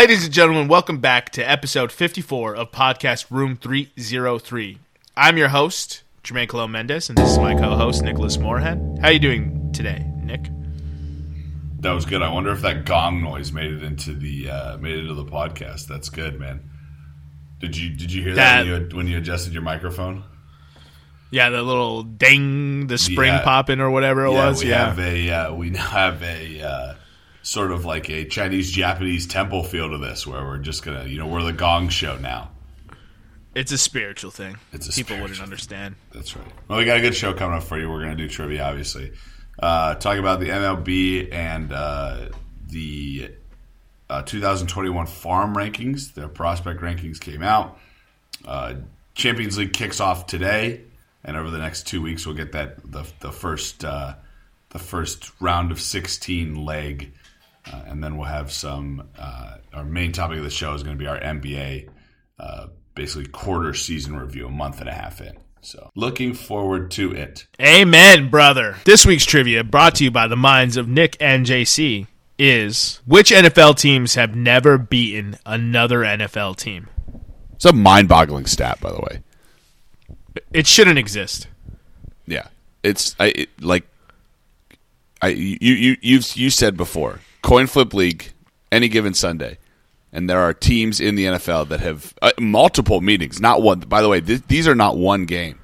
Ladies and gentlemen, welcome back to episode 54 of Podcast Room 303. I'm your host, Jermaine Colon Mendez, and this is my co-host, Nicholas Moorhead. How are you doing today, Nick? That was good. I wonder if that gong noise made it into the uh, made it into the podcast. That's good, man. Did you did you hear that, That- when, you, when you adjusted your microphone? Yeah, the little ding, the spring Yeah. popping or whatever it yeah, was. we Yeah, have a uh, we now have a uh, sort of like a Chinese Japanese temple feel to this, where we're just gonna you know we're the gong show now. it's a spiritual thing. It's a People wouldn't spiritual understand. That's right. Well, we got a good show coming up for you. We're to do trivia, obviously. Uh, talk about the MLB and uh, the uh, 2021 farm rankings. Their prospect rankings came out. Uh, Champions League kicks off today, and over the next two weeks, we'll get that the the first uh, the first round of 16 leg, uh, and then we'll have some. Uh, our main topic of the show is going to be our NBA uh, basically quarter season review, a month and a half in. So looking forward to it. Amen, brother. This week's trivia, brought to you by the minds of Nick and JC, is which NFL teams have never beaten another NFL team? It's a mind-boggling stat, by the way. It shouldn't exist. Yeah, it's I it, like I you you you've you said before coin flip league any given Sunday, and there are teams in the NFL that have uh, multiple meetings, not one. By the way, th- these are not one game.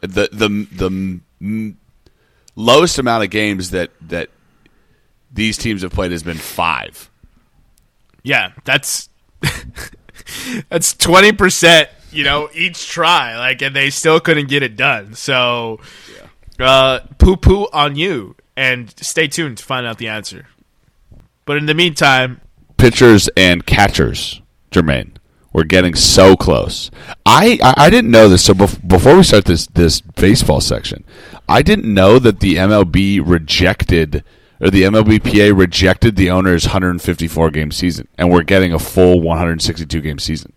The the the mm, lowest amount of games that that these teams have played has been five. Yeah, that's that's twenty percent. You know, each try, like, and they still couldn't get it done. So, uh, poo poo on you, and stay tuned to find out the answer. But in the meantime, pitchers and catchers, Jermaine. We're getting so close. I, I, I didn't know this. So bef- before we start this this baseball section, I didn't know that the MLB rejected or the MLBPA rejected the owner's 154 game season, and we're getting a full 162 game season.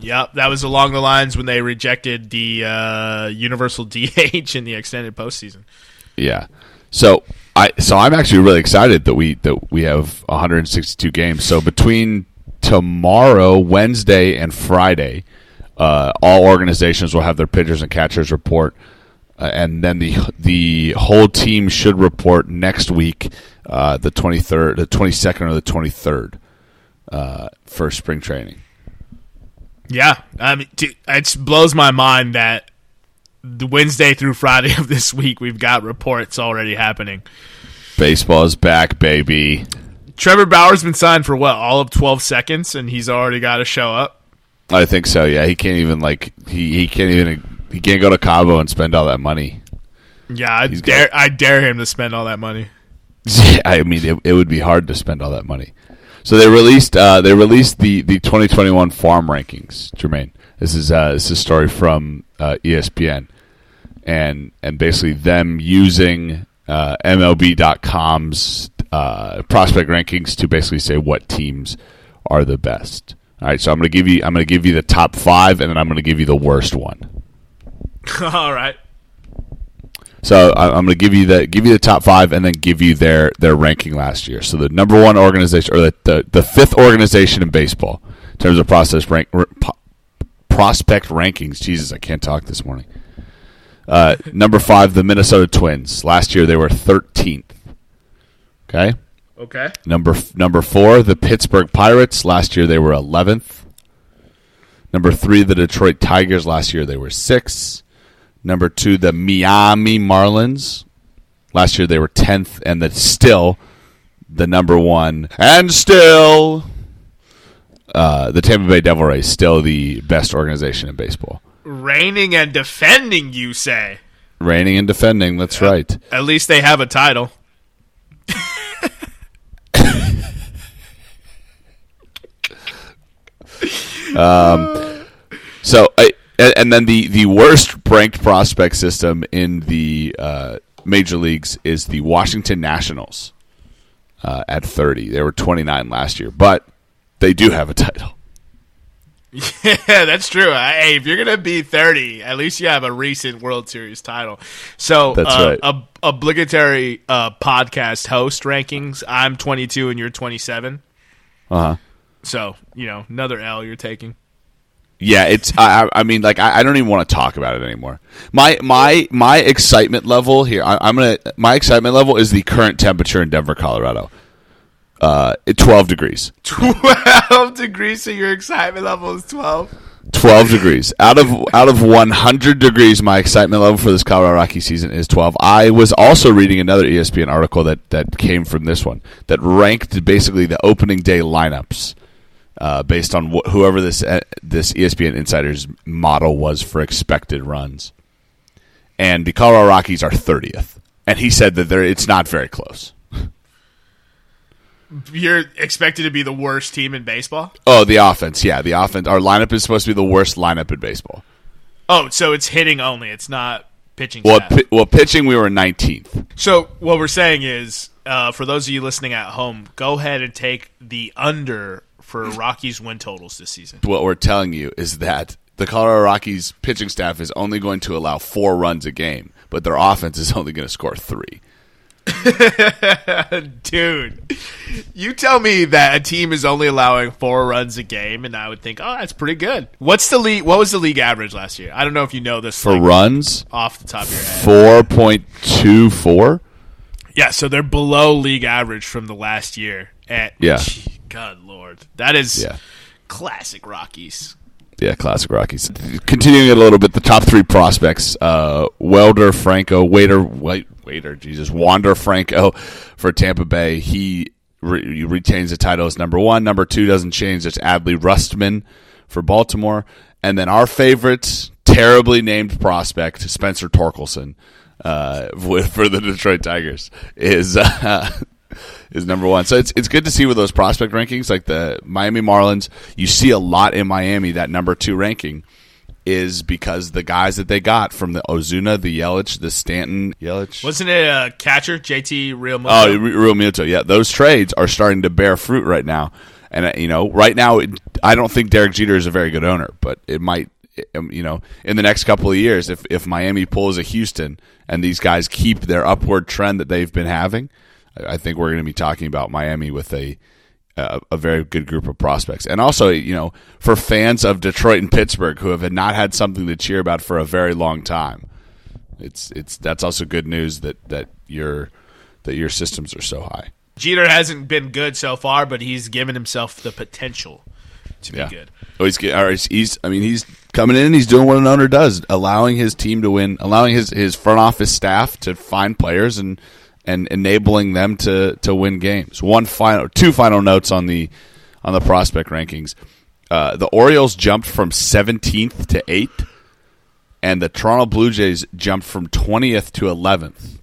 Yep, that was along the lines when they rejected the uh, universal DH in the extended postseason. Yeah. So I so I'm actually really excited that we that we have 162 games. So between tomorrow, Wednesday, and Friday, uh, all organizations will have their pitchers and catchers report, uh, and then the the whole team should report next week, uh, the 23rd, the 22nd, or the 23rd, uh, for spring training. Yeah, I mean, it blows my mind that the Wednesday through Friday of this week we've got reports already happening. Baseball is back, baby. Trevor Bauer's been signed for what all of twelve seconds, and he's already got to show up. I think so. Yeah, he can't even like he, he can't even he can't go to Cabo and spend all that money. Yeah, I He's dare got- I dare him to spend all that money. Yeah, I mean, it, it would be hard to spend all that money. So they released uh, they released the, the 2021 farm rankings. Jermaine, this is uh, this is a story from uh, ESPN, and and basically them using uh, MLB.com's uh, prospect rankings to basically say what teams are the best. All right, so I'm going to give you I'm going to give you the top five, and then I'm going to give you the worst one. all right. So I- I'm going to give you the give you the top five, and then give you their their ranking last year. So the number one organization, or the the, the fifth organization in baseball in terms of process rank prospect rankings. Jesus, I can't talk this morning. Uh, number five, the Minnesota Twins. Last year they were 13th. Okay. Okay. Number number four, the Pittsburgh Pirates. Last year they were 11th. Number three, the Detroit Tigers. Last year they were six. Number two, the Miami Marlins. Last year they were 10th, and that's still the number one, and still uh, the Tampa Bay Devil Rays, still the best organization in baseball. Reigning and defending, you say? Reigning and defending, that's right. At least they have a title. um, So, I, and and then the, the worst ranked prospect system in the uh, major leagues is the Washington Nationals uh, at 30. They were 29 last year, but they do have a title. Yeah, that's true. Hey, if you're gonna be 30, at least you have a recent World Series title. So, That's uh, right. ob- obligatory uh, podcast host rankings. I'm 22 and you're 27. Uh huh. So you know, another L you're taking. Yeah, it's. I, I mean, like, I, I don't even want to talk about it anymore. My my my excitement level here. I, I'm gonna. My excitement level is the current temperature in Denver, Colorado. Uh, 12 degrees. Twelve degrees, so your excitement level is twelve. 12 degrees. Out of out of 100 degrees my excitement level for this colorado rocky season is 12 i was also reading another espn article that that came from this one that ranked basically the opening day lineups uh, based on wh- whoever this uh, this espn insiders model was for expected runs. And the colorado rockies are 30th and he said that they're, it's not very close You're expected to be the worst team in baseball. oh the offense yeah the offense our lineup is supposed to be the worst lineup in baseball Oh, so it's hitting only. It's not pitching. well, pi- well pitching we were 19th So what we're saying is, uh, for those of you listening at home, go ahead and take the under for Rockies win totals this season. what we're telling you is that the Colorado Rockies pitching staff is only going to allow four runs a game, but their offense is only going to score three. Dude, you tell me that a team is only allowing four runs a game, and I would think, oh, that's pretty good. What's the league? What was the league average last year? I don't know if you know this For like, runs, off the top of your head. four point two four. Yeah, so they're below league average from the last year. At Yeah. Gee, God Lord, that is Yeah. classic Rockies. Yeah, classic Rockies. Continuing it a little bit, the top three prospects: uh, Welder, Franco, Waiter, wait, Waiter, Jesus, Wander Franco for Tampa Bay. He re- retains the title as number one. Number two doesn't change. It's Adley Rutschman for Baltimore, and then our favorite, terribly named prospect, Spencer Torkelson, uh, for the Detroit Tigers, is. Uh, is number one. So it's it's good to see with those prospect rankings, like the Miami Marlins. You see a lot in Miami that number two ranking is because the guys that they got from the Ozuna, the Yelich, the Stanton, Yelich. Wasn't it a catcher, JT Real? Oh, Re- Realmuto. Yeah, those trades are starting to bear fruit right now. And uh, you know, right now, it, I don't think Derek Jeter is a very good owner, but it might. um, You know, in the next couple of years, if if Miami pulls a Houston and these guys keep their upward trend that they've been having, I think we're going to be talking about Miami with a a, a very good group of prospects. And also, you know, for fans of Detroit and Pittsburgh who have not had something to cheer about for a very long time, it's it's that's also good news that that your that your systems are so high. Jeter hasn't been good so far, but he's given himself the potential to Yeah. be good. Oh, he's or he's, he's I mean he's coming in and he's doing what an owner does, allowing his team to win, allowing his his front office staff to find players and and enabling them to to win games. One final two final notes on the on the prospect rankings. Uh, the Orioles jumped from 17th to 8th and the Toronto Blue Jays jumped from 20th to 11th.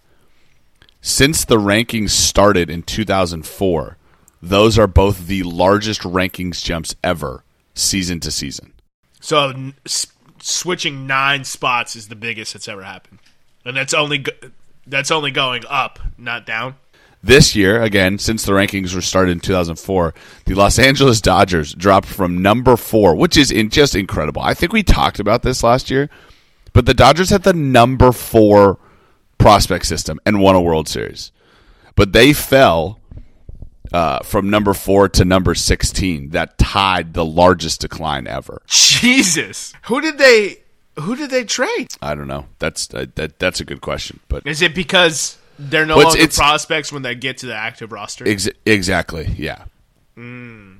Since the rankings started in 2004, those are both the largest rankings jumps ever, season to season. So switching nine spots is the biggest that's ever happened, and that's only go- that's only going up, not down. This year, again, since the rankings were started in 2004, the Los Angeles Dodgers dropped from number four, which is in just incredible. I think we talked about this last year, but the Dodgers had the number four prospect system and won a World Series. But they fell uh, from number four to number 16. That tied the largest decline ever. Jesus, who did they who did they trade? I don't know. That's uh, that, that's a good question, but Is it because they're no Well, it's- longer it's- prospects when they get to the active roster? ex- exactly, yeah.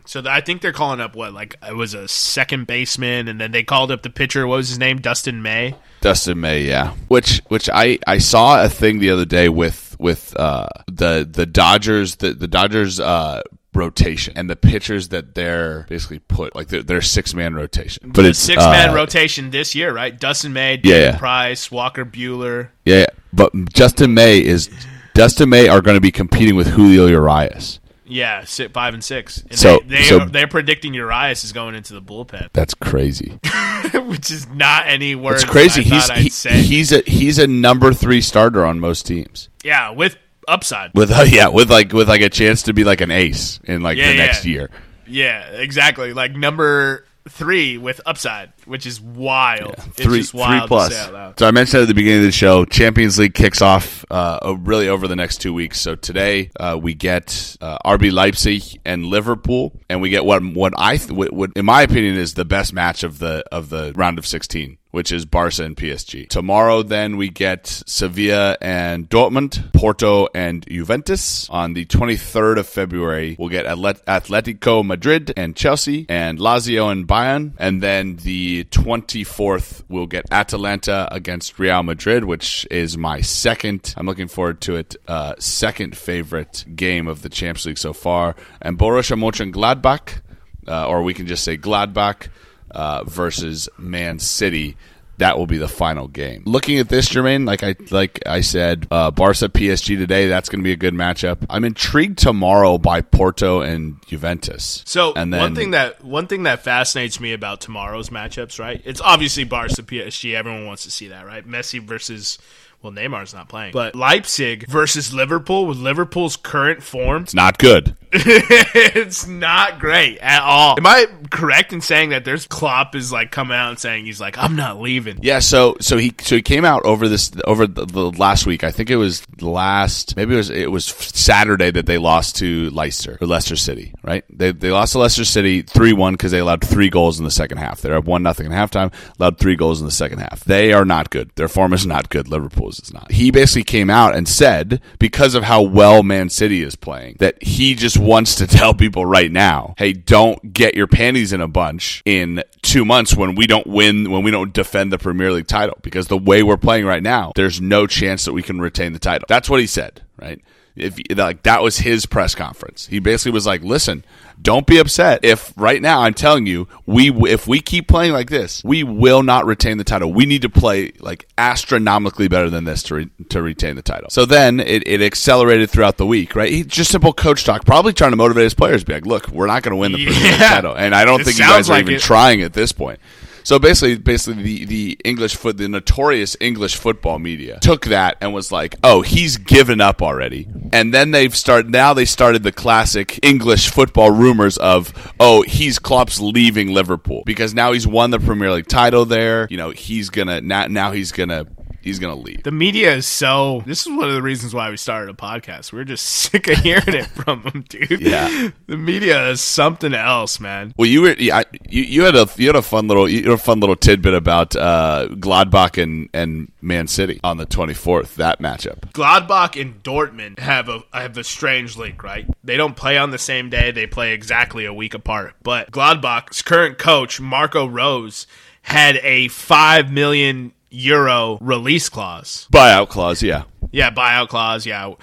so th- I think they're calling up what like it was a second baseman, and then they called up the pitcher. What was his name? Dustin May. Dustin May, yeah. Which which I, I saw a thing the other day with with uh, the the Dodgers the the Dodgers uh, rotation and the pitchers that they're basically put like their, their six man rotation. But the it's six man uh, rotation this year, right? Dustin May, Yeah, David yeah. Price, Walker Buehler. Yeah, but Justin May is Dustin May are going to be competing with Julio Urias. Yeah, si five and six. And So- they, they so- are, they're predicting Urias is going into the bullpen, That's crazy. which is not any words. It's crazy. I He's he, I'd say. he's a he's a number three starter on most teams. yeah, with upside. With uh, yeah, with like with like a chance to be like an ace in like Yeah, the yeah. next year. Yeah, exactly. Like number three with upside. which is wild. It's three, just wild three plus. To say out loud. So I mentioned at the beginning of the show, Champions League kicks off uh, uh, really over the next two weeks. So today uh, we get uh, RB Leipzig and Liverpool, and we get what what I th- what, what in my opinion is the best match of the of the round of sixteen which is Barca and PSG. Tomorrow, then we get Sevilla and Dortmund, Porto and Juventus. On the 23rd of February, we'll get Atletico Madrid and Chelsea, and Lazio and Bayern. And then the 24th, we'll get Atalanta against Real Madrid, which is my second. I'm looking forward to it. Uh, second favorite game of the Champions League so far, and Borussia Mönchengladbach, uh, or we can just say Gladbach uh, versus Man City. That will be the final game. Looking at this, Jermaine, like I like I said, uh, Barca PSG today. That's going to be a good matchup. I'm intrigued tomorrow by Porto and Juventus. So and then one thing that one thing that fascinates me about tomorrow's matchups, right? It's obviously Barca PSG. Everyone wants to see that, right? Messi versus well, Neymar's not playing, but Leipzig versus Liverpool with Liverpool's current form. it's not good. it's not great at all. Am I correct in saying that there's Klopp is like coming out and saying he's like I'm not leaving. Yeah, so so he so he came out over this over the, the last week. I think it was last maybe it was it was Saturday that they lost to Leicester or Leicester City, right? They they lost to Leicester City three one because they allowed three goals in the second half. They're up one nothing at halftime, allowed three goals in the second half. They are not good. Their form is not good. Liverpool's is not. He basically came out and said because of how well Man City is playing that he just wants to tell people right now, hey, don't get your panties in a bunch in two months when we don't win, when we don't defend the Premier League title. Because the way we're playing right now, there's no chance that we can retain the title. That's what he said, right? If like that was his press conference, he basically was like, "Listen, don't be upset if right now I'm telling you we if we keep playing like this, we will not retain the title. We need to play like astronomically better than this to re- to retain the title." So then it, it accelerated throughout the week, right? He just simple coach talk, probably trying to motivate his players, be like, "Look, we're not going to win the Yeah. title," and I don't It think you guys are like even it. trying at this point. So basically, basically the, the English foot, the notorious English football media took that and was like, "Oh, he's given up already." And then they've started. Now they started the classic English football rumors of, "Oh, he's Klopp's leaving Liverpool because now he's won the Premier League title there. You know, he's gonna now. Now he's gonna he's gonna leave." The media is so. This is one of the reasons why we started a podcast. We're just sick of hearing it from them, dude. Yeah. the media is something else, man. Well, you were yeah, you, you had a you had a fun little you had a fun little tidbit about uh, Gladbach and, and Man City on the twenty fourth that matchup. Gladbach and Dortmund have a have a strange link, right? They don't play on the same day; they play exactly a week apart. But Gladbach's current coach Marco Rose had a five million euro release clause. Buyout clause, yeah. Yeah, buyout clause. Yeah,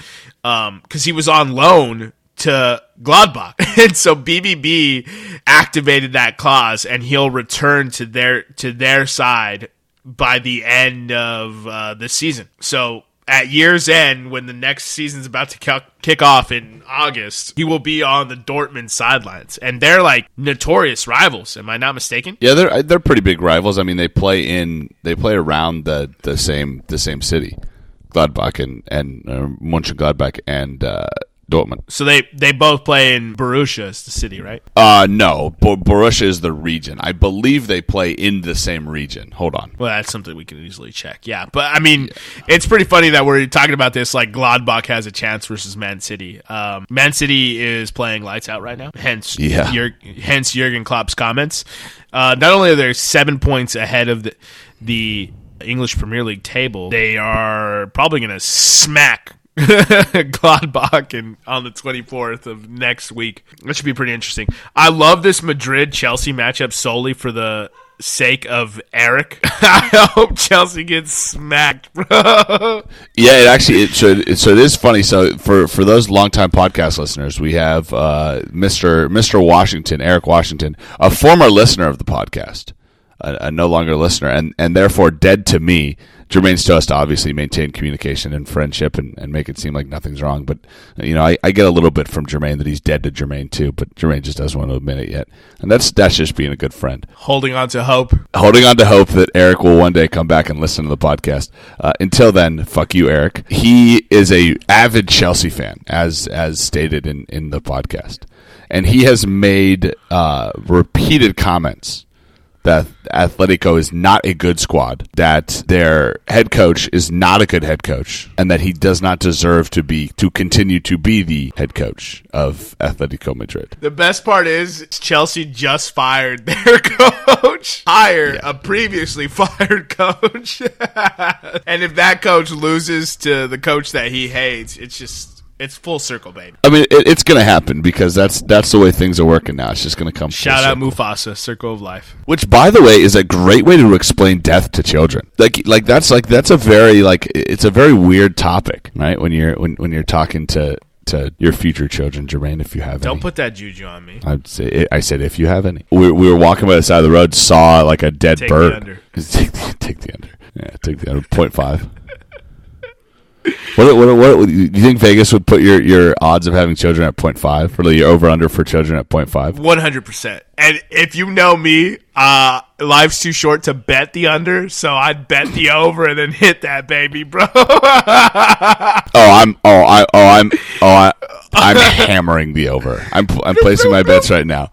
Um because he was on loan to Gladbach, and so BVB activated that clause, and he'll return to their to their side by the end of uh, the season. So at year's end, when the next season's about to kick- off in August, he will be on the Dortmund sidelines, and they're like notorious rivals. Am I not mistaken? Yeah, they're they're pretty big rivals. I mean, they play in they play around the, the same the same city, Gladbach and and uh, Mönchengladbach and uh, Dortmund. So they they both play in Borussia, is the city, right? Uh no, Bo- Borussia is the region. I believe they play in the same region. Hold on. Well, that's something we can easily check. Yeah, but I mean, it's pretty funny that we're talking about this. Like Gladbach has a chance versus Man City. Um, Man City is playing lights out right now. Hence, Yeah. Jur- hence Jurgen Klopp's comments. Uh, not only are they seven points ahead of the the English Premier League table, they are probably going to smack. Gladbach and on the 24th of next week. That should be pretty interesting. I love this Madrid Chelsea matchup solely for the sake of Eric. I hope Chelsea gets smacked, bro. Yeah, it actually it, it, so it is funny. So for for those longtime podcast listeners, we have uh, Mr. Mr. Washington, Eric Washington, a former listener of the podcast, a, a no longer listener, and and therefore dead to me. Jermaine still has to obviously maintain communication and friendship and, and make it seem like nothing's wrong. But you know, I, I get a little bit from Jermaine that he's dead to Jermaine too, but Jermaine just doesn't want to admit it yet, and that's that's just being a good friend Holding on to hope. holding on to hope that Eric will one day come back and listen to the podcast. Uh, until then, fuck you, Eric. He is a avid Chelsea fan, as as stated in in the podcast, and he has made uh, repeated comments that Atletico is not a good squad, that their head coach is not a good head coach, and that he does not deserve to be to continue to be the head coach of Atletico Madrid. The best part is Chelsea just fired their coach, hire a previously fired coach, and if that coach loses to the coach that he hates, it's just it's full circle, baby. I mean, it, it's gonna happen because that's that's the way things are working now. It's just gonna come. Shout out circle. Mufasa, Circle of Life. Which, by the way, is a great way to explain death to children. Like, like that's like that's a very like it's a very weird topic, right? When you're when, when you're talking to to your future children, Jermaine, if you have Don't any. put that juju on me. I'd say, I said, if you have any. We, we were walking by the side of the road, saw like a dead take bird. The take, the, take, the under. Yeah, take the under. 0.5. What, what, what, what, do you think Vegas would put your, your odds of having children at 0.5 or your over under for children at 0.5? 100%. And if you know me, uh, life's too short to bet the under, so I'd bet the over and then hit that baby, bro. oh, I'm oh I oh I'm oh I, I'm hammering the over. I'm I'm placing my bets right now.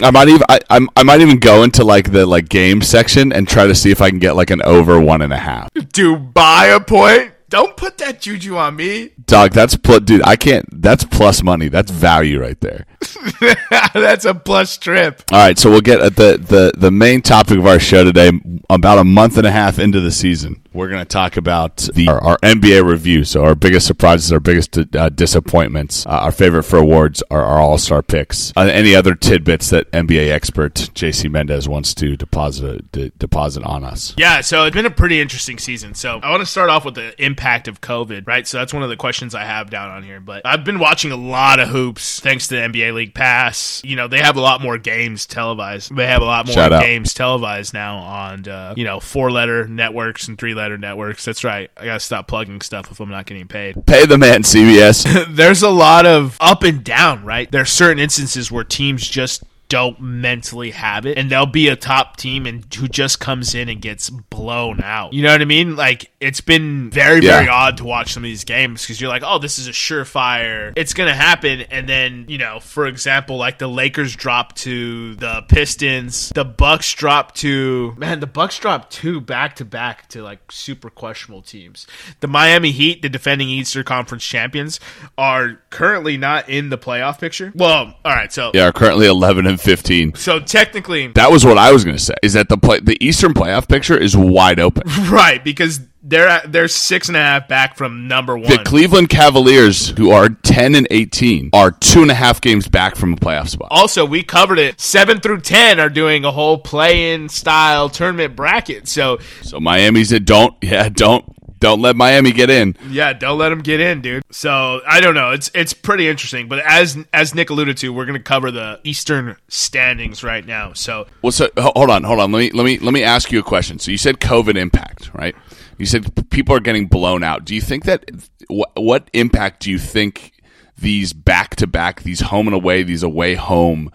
I might even I, I'm, I might even go into like the like game section and try to see if I can get like an over one and a half. Do buy a point don't put that juju on me. Dog, that's pl- dude. I can't. That's plus money. That's value right there. That's a plus trip. All right, so we'll get at the, the the main topic of our show today. About a month and a half into the season, we're going to talk about the our, our NBA review. So our biggest surprises, our biggest uh, disappointments, uh, our favorite for awards, are our All Star picks. Uh, any other tidbits that NBA expert JC Mendez wants to deposit de- deposit on us? Yeah, so it's been a pretty interesting season. So I want to start off with the impact of COVID, right? So that's one of the questions I have down on here. But I've been watching a lot of hoops thanks to the NBA League Pass. You know, they have a lot more games televised. They have a lot more Shout out. games televised now on, uh, you know, four letter networks and three letter networks. That's right. I got to stop plugging stuff if I'm not getting paid. Pay the man, CBS. there's a lot of up and down, right? There's certain instances where teams just don't mentally have it and they'll be a top team and who just comes in and gets blown out. You know what I mean? Like it's been very Yeah. very odd to watch some of these games because you're like, "Oh, this is a surefire. It's to happen." And then, you know, for example, like the Lakers drop to the Pistons, the Bucks drop to Man, the Bucks dropped two back to back to like super questionable teams. The Miami Heat, the defending Eastern Conference champions, are currently not in the playoff picture. Well, all right, so yeah, are currently eleven and fifteen. so technically, That was what I was going to say. Is that the play, the Eastern playoff picture is wide open. right because they're at, they're six and a half back from number one. The Cleveland Cavaliers, who are 10 and 18, are two and a half games back from a playoff spot. also, we covered it. Seven through ten are doing a whole play-in style tournament bracket. So So Miami's a don't, yeah, don't, don't let Miami get in. yeah, don't let them get in, dude. So I don't know. It's it's pretty interesting. But as as Nick alluded to, we're gonna cover the Eastern standings right now. So Well, so hold on, hold on. Let me let me let me ask you a question. So you said COVID impact, right? You said people are getting blown out. Do you think that what, what impact do you think these back to back, these home and away, these away home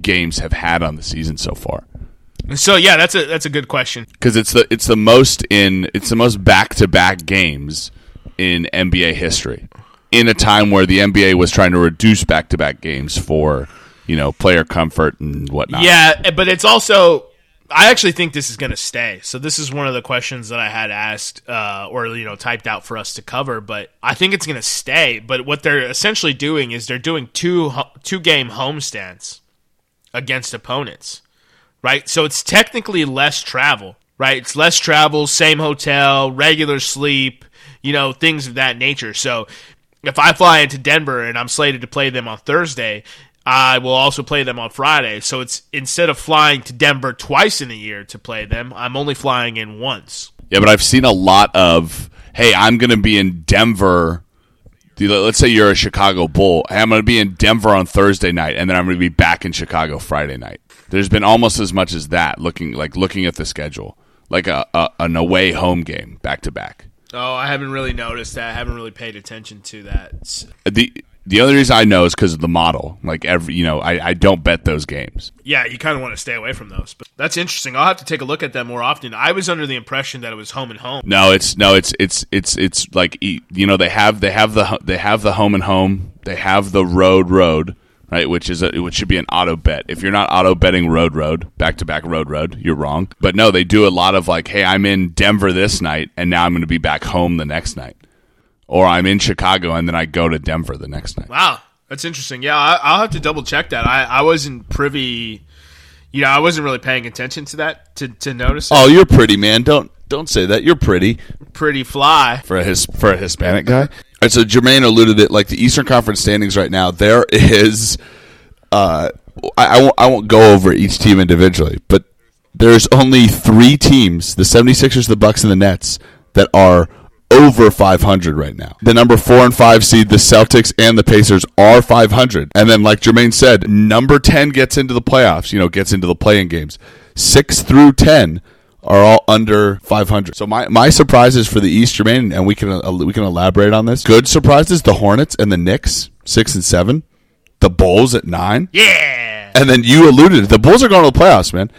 games have had on the season so far? So yeah, that's a that's a good question. because it's the it's the most in it's the most back to back games in NBA history. In a time where the NBA was trying to reduce back to back games for you know player comfort and whatnot. Yeah, but it's also I actually think this is going to stay. So this is one of the questions that I had asked uh, or you know typed out for us to cover. But I think it's going to stay. But what they're essentially doing is they're doing two two game homestands against opponents, right? So it's technically less travel, right? It's less travel, same hotel, regular sleep, you know, things of that nature. So if I fly into Denver and I'm slated to play them on Thursday, I will also play them on Friday. So it's instead of flying to Denver twice in a year to play them, I'm only flying in once. yeah, but I've seen a lot of hey, I'm going to be in Denver. Let's say you're a Chicago Bull. Hey, I'm going to be in Denver on Thursday night, and then I'm going to be back in Chicago Friday night. There's been almost as much as that. Looking like looking at the schedule, like a, a an away home game back to back. Oh, I haven't really noticed that. I haven't really paid attention to that. the the only reason I know is because of the model. Like every, you know, I, I don't bet those games. Yeah, you kind of want to stay away from those, but that's interesting. I'll have to take a look at that more often. I was under the impression that it was home and home. No, it's no, it's it's it's it's like you know they have they have the they have the home and home. They have the road road. Right? Which is a, which should be an auto bet. If you're not auto betting road road back to back road road, you're wrong. But no, they do a lot of like, hey, I'm in Denver this night, and now I'm going to be back home the next night, or I'm in Chicago and then I go to Denver the next night. Wow, that's interesting. Yeah, I, I'll have to double check that. I, I wasn't privy. You know, I wasn't really paying attention to that to, to notice. It. Oh, you're pretty, man. Don't don't say that. You're pretty pretty fly. for a his for a Hispanic guy. Right, so Jermaine alluded that like the Eastern Conference standings right now, there is. Uh, I, I won't I won't go over each team individually, but there's only three teams: the 76ers, the Bucks, and the Nets that are over 500 right now. The number four and five seed, the Celtics and the Pacers, are 500. And then, like Jermaine said, number 10 gets into the playoffs. You know, gets into the playing games. Six through 10 are all under 500. So my, my surprises for the East, Jermaine, and we can uh, we can elaborate on this. Good surprises: the Hornets and the Knicks, six and seven. The Bulls at nine. Yeah. And then you alluded the Bulls are going to the playoffs, man.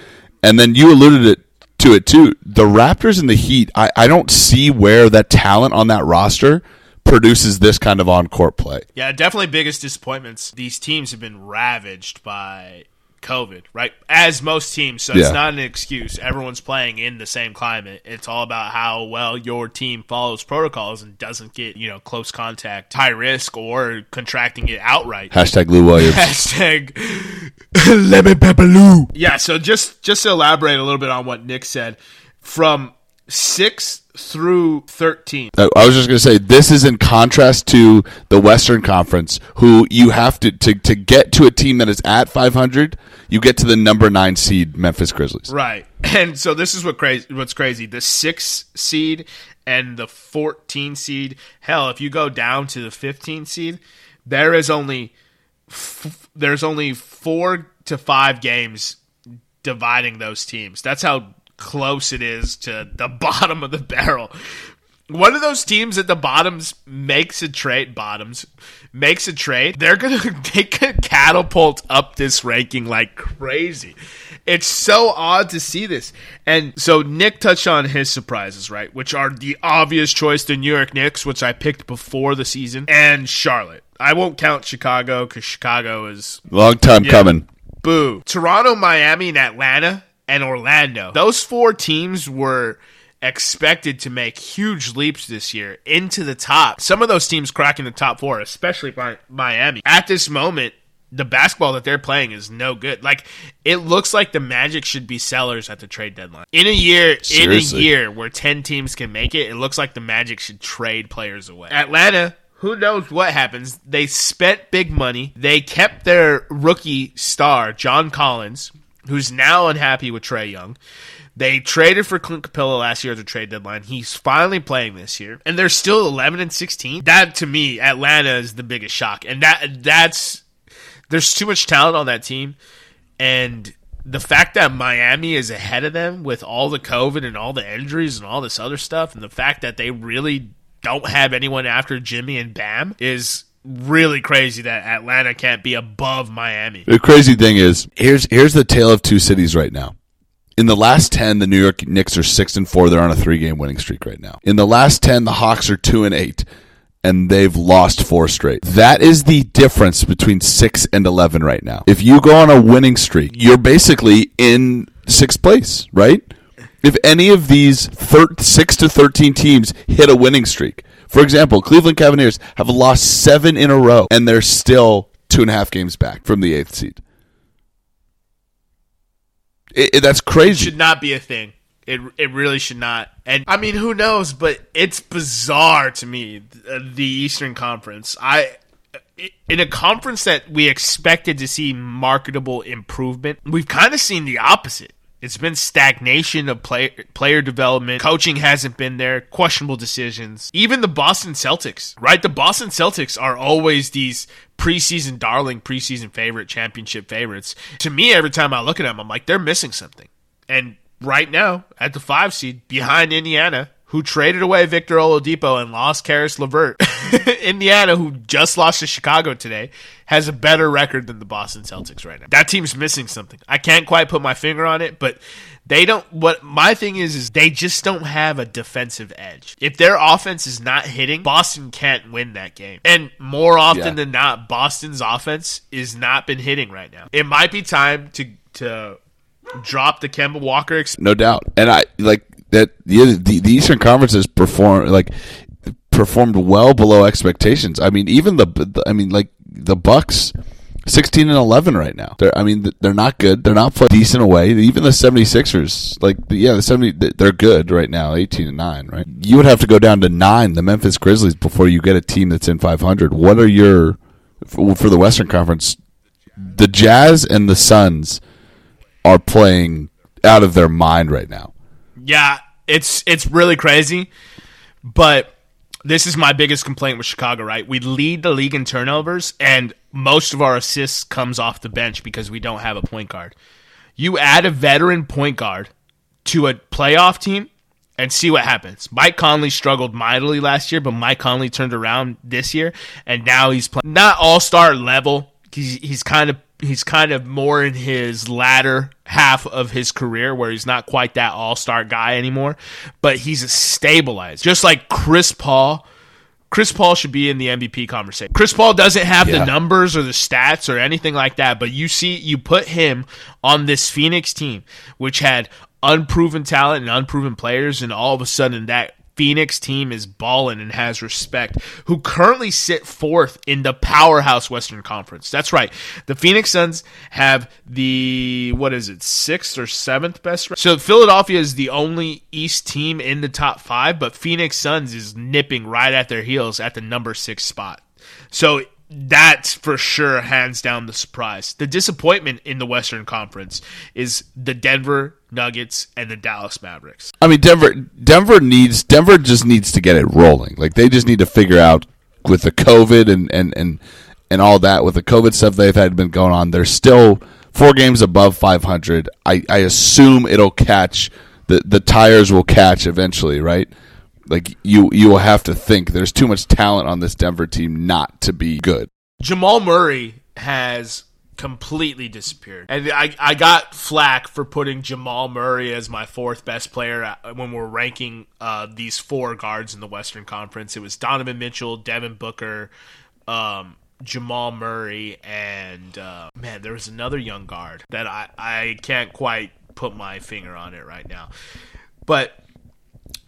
And then you alluded it to it too. The Raptors and the Heat, I, I don't see where that talent on that roster produces this kind of on court play. Yeah, definitely biggest disappointments. These teams have been ravaged by COVID, right? As most teams, so Yeah. it's not an excuse. Everyone's playing in the same climate. It's all about how well your team follows protocols and doesn't get, you know, close contact, high risk, or contracting it outright. Hashtag Lou Williams. Hashtag lemon pepper Lou. Yeah, so just just to elaborate a little bit on what Nick said, from six through thirteen. I I was just going to say this is in contrast to the Western Conference, who you have to, to to get to a team that is at 500. You get to the number nine seed Memphis Grizzlies. Right. And so this is what crazy what's crazy. The 6 seed and the 14 seed, hell, if you go down to the 15 seed, there is only f- there's only 4 to 5 games dividing those teams. That's how close it is to the bottom of the barrel. One of those teams at the bottoms makes a trade. Bottoms makes a trade. They're gonna they could catapult up this ranking like crazy. It's so odd to see this. And so Nick touched on his surprises, right? Which are the obvious choice, the New York Knicks, which I picked before the season, and Charlotte. I won't count Chicago because Chicago is Long time coming. Boo. Toronto, Miami, and Atlanta and Orlando. Those four teams were expected to make huge leaps this year into the top. Some of those teams cracking the top four, especially Mi- Miami. At this moment, the basketball that they're playing is no good. Like it looks like the Magic should be sellers at the trade deadline. In a year, Seriously. in a year where 10 teams can make it, it looks like the Magic should trade players away. Atlanta who knows what happens? They spent big money. They kept their rookie star, John Collins, who's now unhappy with Trae Young. They traded for Clint Capela last year at the trade deadline. He's finally playing this year, and they're still 11 and 16. That to me, Atlanta is the biggest shock, and that that's there's too much talent on that team, and the fact that Miami is ahead of them with all the COVID and all the injuries and all this other stuff, and the fact that they really don't have anyone after Jimmy and Bam is really crazy that Atlanta can't be above Miami. The crazy thing is, here's here's the tale of two cities right now. In the last ten, the New York Knicks are six and four. They're on a three game winning streak right now. In the last ten, the Hawks are two and eight, and they've lost four straight. That is the difference between six and eleven right now. If you go on a winning streak, you're basically in sixth place, right? If any of these thir- six to thirteen teams hit a winning streak, for example, Cleveland Cavaliers have lost seven in a row, and they're still two and a half games back from the eighth seed. It, it- that's crazy. It should not be a thing. It it really should not. And I mean, who knows? But it's bizarre to me uh, the Eastern Conference. I in a conference that we expected to see marketable improvement, we've kind of seen the opposite. It's been stagnation of play, player development. Coaching hasn't been there. Questionable decisions. Even the Boston Celtics, right? The Boston Celtics are always these preseason darling, preseason favorite, championship favorites. To me, every time I look at them, I'm like, they're missing something. And right now, at the five seed, behind Indiana, who traded away Victor Oladipo and lost Caris LeVert. Indiana, who just lost to Chicago today, has a better record than the Boston Celtics right now. That team's missing something. I can't quite put my finger on it, but they don't what my thing is is they just don't have a defensive edge. If their offense is not hitting, Boston can't win that game. And more often Yeah. than not, Boston's offense is not been hitting right now. It might be time to to drop the Kemba Walker ex- no doubt. And I like that the the, the Eastern Conference has performed like performed well below expectations. I mean, even the, the I mean, like the Bucks. 16 and 11 right now. They're, I mean, they're not good. They're not playing decent away. Even the 76ers, like, yeah, the 70, they're good right now, 18 and 9, right? You would have to go down to 9, the Memphis Grizzlies, before you get a team that's in 500. What are your, for for the Western Conference, the Jazz and the Suns are playing out of their mind right now. Yeah, it's it's really crazy, but this is my biggest complaint with Chicago. Right, we lead the league in turnovers, and most of our assists comes off the bench because we don't have a point guard. You add a veteran point guard to a playoff team and see what happens. Mike Conley struggled mightily last year, but Mike Conley turned around this year, and now he's playing not all star level. He's he's kind of he's kind of more in his latter half of his career where he's not quite that all star guy anymore, but he's a stabilizer, just like Chris Paul. Chris Paul should be in the MVP conversation. Chris Paul doesn't have Yeah. the numbers or the stats or anything like that, but you see, you put him on this Phoenix team, which had unproven talent and unproven players, and all of a sudden that Phoenix team is balling and has respect, who currently sit fourth in the powerhouse Western Conference. That's right. The Phoenix Suns have the, what is it, sixth or seventh best? So Philadelphia is the only East team in the top five, but Phoenix Suns is nipping right at their heels at the number six spot. So that's for sure hands down the surprise. The disappointment in the Western Conference is the Denver Nuggets and the Dallas Mavericks. I mean, Denver. Denver needs. Denver just needs to get it rolling. Like they just need to figure out with the COVID and and and and all that with the COVID stuff they've had been going on. They're still four games above 500. I I assume it'll catch the the tires will catch eventually, right? Like you you will have to think there's too much talent on this Denver team not to be good. Jamal Murray has completely disappeared. And I, I got flack for putting Jamal Murray as my fourth best player when we're ranking uh, these four guards in the Western Conference. It was Donovan Mitchell, Devin Booker, um, Jamal Murray, and uh, man, there was another young guard that I, I can't quite put my finger on it right now. But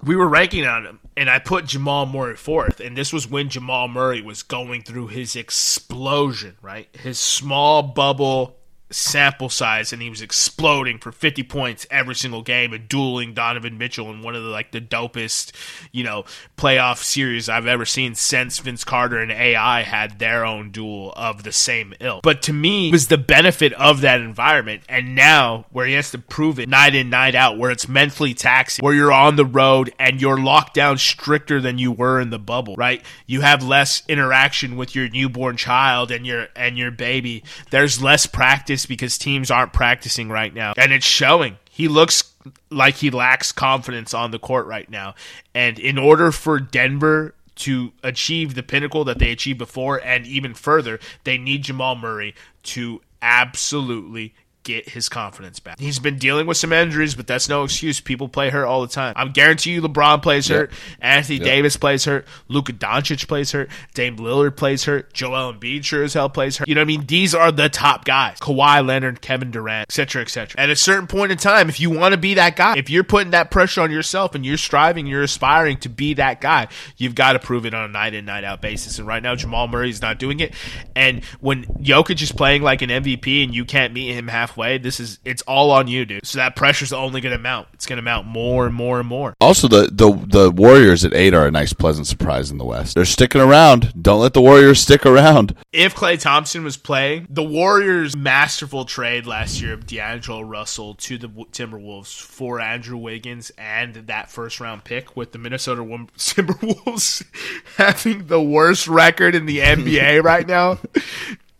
we were ranking on him, and I put Jamal Murray fourth, and this was when Jamal Murray was going through his explosion, right? His small bubble sample size, and he was exploding for 50 points every single game and dueling Donovan Mitchell in one of the like the dopest, you know, playoff series I've ever seen since Vince Carter and AI had their own duel of the same ilk. But to me, it was the benefit of that environment, and now where he has to prove it night in, night out, where it's mentally taxing, where you're on the road and you're locked down stricter than you were in the bubble, right? You have less interaction with your newborn child and your and your baby. There's less practice because teams aren't practicing right now, and it's showing. He looks like he lacks confidence on the court right now, and in order for Denver to achieve the pinnacle that they achieved before and even further, they need Jamal Murray to absolutely get his confidence back. He's been dealing with some injuries, but that's no excuse. People play hurt all the time. I'm guarantee you LeBron plays hurt, Anthony Davis plays hurt, Luka Doncic plays hurt, Dame Lillard plays hurt, Joel Embiid sure as hell plays hurt. You know what I mean? These are the top guys. Kawhi Leonard, Kevin Durant, etc., etc. At a certain point in time, if you want to be that guy, if you're putting that pressure on yourself and you're striving, you're aspiring to be that guy, you've got to prove it on a night in, night out basis. And right now, Jamal Murray is not doing it. And when Jokic is playing like an MVP and you can't meet him halfway, this is it's all on you, dude. So that pressure's only going to mount. It's going to mount more and more and more. Also, the, the the Warriors at eight are a nice, pleasant surprise in the West. They're sticking around. Don't let the Warriors stick around. If Klay Thompson was playing, the Warriors' masterful trade last year of D'Angelo Russell to the Timberwolves for Andrew Wiggins and that first round pick with the Minnesota Timberwolves having the worst record in the NBA right now.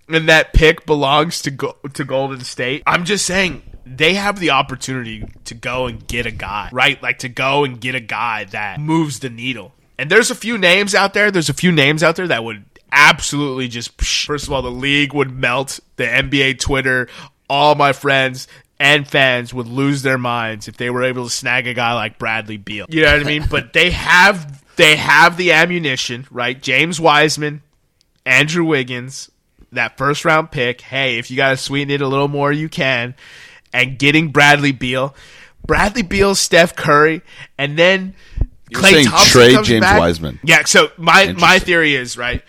And that pick belongs to go- to Golden State. I'm just saying they have the opportunity to go and get a guy, right? Like to go and get a guy that moves the needle. And there's a few names out there. There's a few names out there that would absolutely just. First of all, the league would melt. The NBA Twitter, all my friends and fans would lose their minds if they were able to snag a guy like Bradley Beal. You know what I mean? but they have they have the ammunition, right? James Wiseman, Andrew Wiggins, that first round pick. Hey, if you got to sweeten it a little more, you can. And getting Bradley Beal, Bradley Beal, Steph Curry, and then You're saying Thompson trade James back. Wiseman. Yeah. So my my theory is right.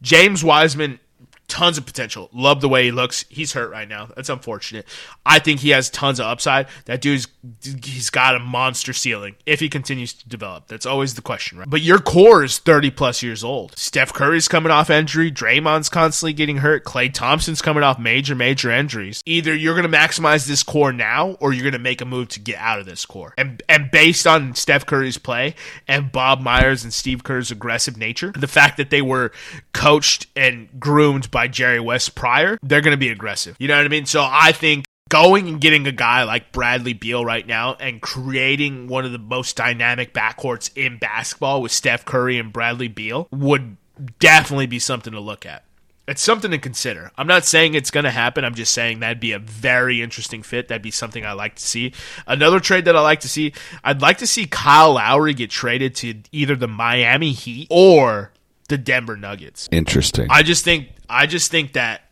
James Wiseman tons of potential. Love the way he looks. He's hurt right now. That's unfortunate. I think he has tons of upside. That dude's he's got a monster ceiling if he continues to develop. That's always the question, right? But your core is 30 plus years old. Steph Curry's coming off injury. Draymond's constantly getting hurt. Klay Thompson's coming off major, major injuries. Either you're going to maximize this core now or you're going to make a move to get out of this core. And and based on Steph Curry's play and Bob Myers and Steve Kerr's aggressive nature, the fact that they were coached and groomed by by Jerry West prior, they're going to be aggressive. You know what I mean? So I think going and getting a guy like Bradley Beal right now and creating one of the most dynamic backcourts in basketball with Steph Curry and Bradley Beal would definitely be something to look at. It's something to consider. I'm not saying it's going to happen. I'm just saying that'd be a very interesting fit. That'd be something I like to see. Another trade that I like to see, I'd like to see Kyle Lowry get traded to either the Miami Heat or the Denver Nuggets. Interesting. I just think I just think that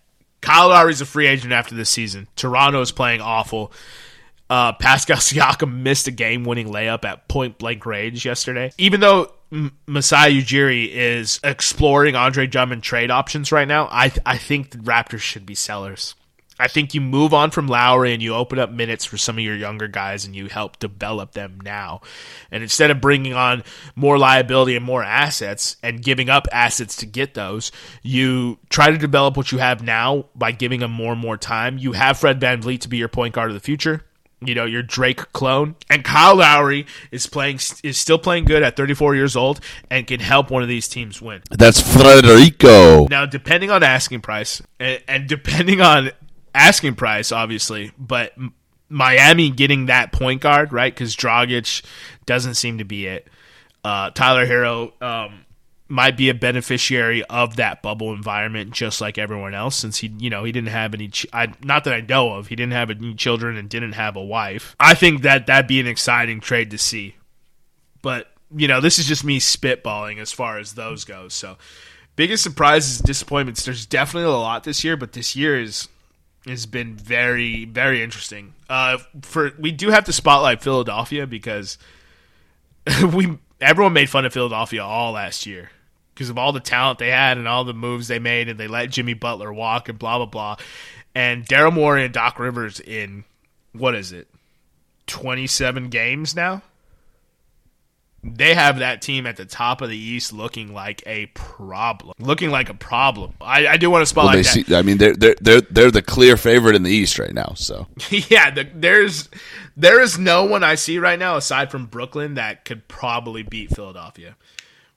Kyle Lowry's a free agent after this season. Toronto is playing awful. Uh, Pascal Siakam missed a game-winning layup at point blank range yesterday. Even though M- Masai Ujiri is exploring Andre Drummond trade options right now, I th- I think the Raptors should be sellers. I think you move on from Lowry and you open up minutes for some of your younger guys and you help develop them now. And instead of bringing on more liability and more assets and giving up assets to get those, you try to develop what you have now by giving them more and more time. You have Fred VanVleet to be your point guard of the future. You know, your Drake clone. And Kyle Lowry is playing is still playing good at 34 years old and can help one of these teams win. That's Federico. Now, depending on asking price and, and depending on asking price, obviously, but Miami getting that point guard, right? Because Dragic doesn't seem to be it. Uh, Tyler Herro um, might be a beneficiary of that bubble environment, just like everyone else, since he, you know, he didn't have any. Ch- I, not that I know of, he didn't have any children and didn't have a wife. I think that that'd be an exciting trade to see, but you know, this is just me spitballing as far as those goes. So, biggest surprises, disappointments. There's definitely a lot this year, but this year is has been very very interesting. Uh, for we do have to spotlight Philadelphia because we everyone made fun of Philadelphia all last year because of all the talent they had and all the moves they made, and they let Jimmy Butler walk and blah blah blah. And Daryl Morey and Doc Rivers in what is it, twenty seven games now they have that team at the top of the East looking like a problem. Looking like a problem. I, I do want to spotlight well, that. See, I mean, they're they're they're they're the clear favorite in the East right now. So yeah, the, there's there is no one I see right now aside from Brooklyn that could probably beat Philadelphia.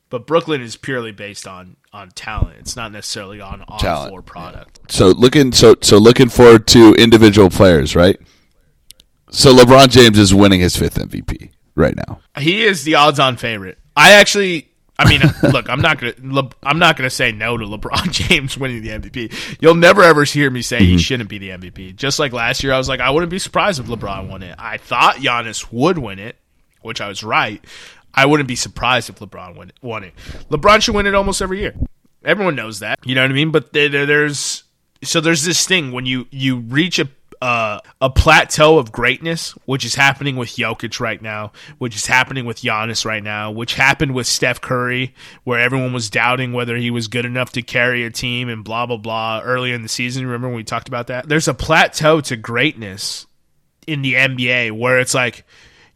But Brooklyn is purely based on on talent. It's not necessarily on on talent, floor product. Yeah. So looking so so looking forward to individual players, right? So LeBron James is winning his fifth MVP right now. He is the odds-on favorite. I actually, I mean, look, I'm not gonna, I'm not gonna say no to LeBron James winning the MVP. You'll never ever hear me say mm-hmm. he shouldn't be the MVP. Just like last year, I was like, I wouldn't be surprised if LeBron won it. I thought Giannis would win it, which I was right. I wouldn't be surprised if LeBron win, won it. LeBron should win it almost every year. Everyone knows that. You know what I mean? But there, there's so there's this thing when you you reach a uh, a plateau of greatness, which is happening with Jokic right now, which is happening with Giannis right now, which happened with Steph Curry, where everyone was doubting whether he was good enough to carry a team and blah, blah, blah early in the season. Remember when we talked about that? There's a plateau to greatness in the NBA where it's like,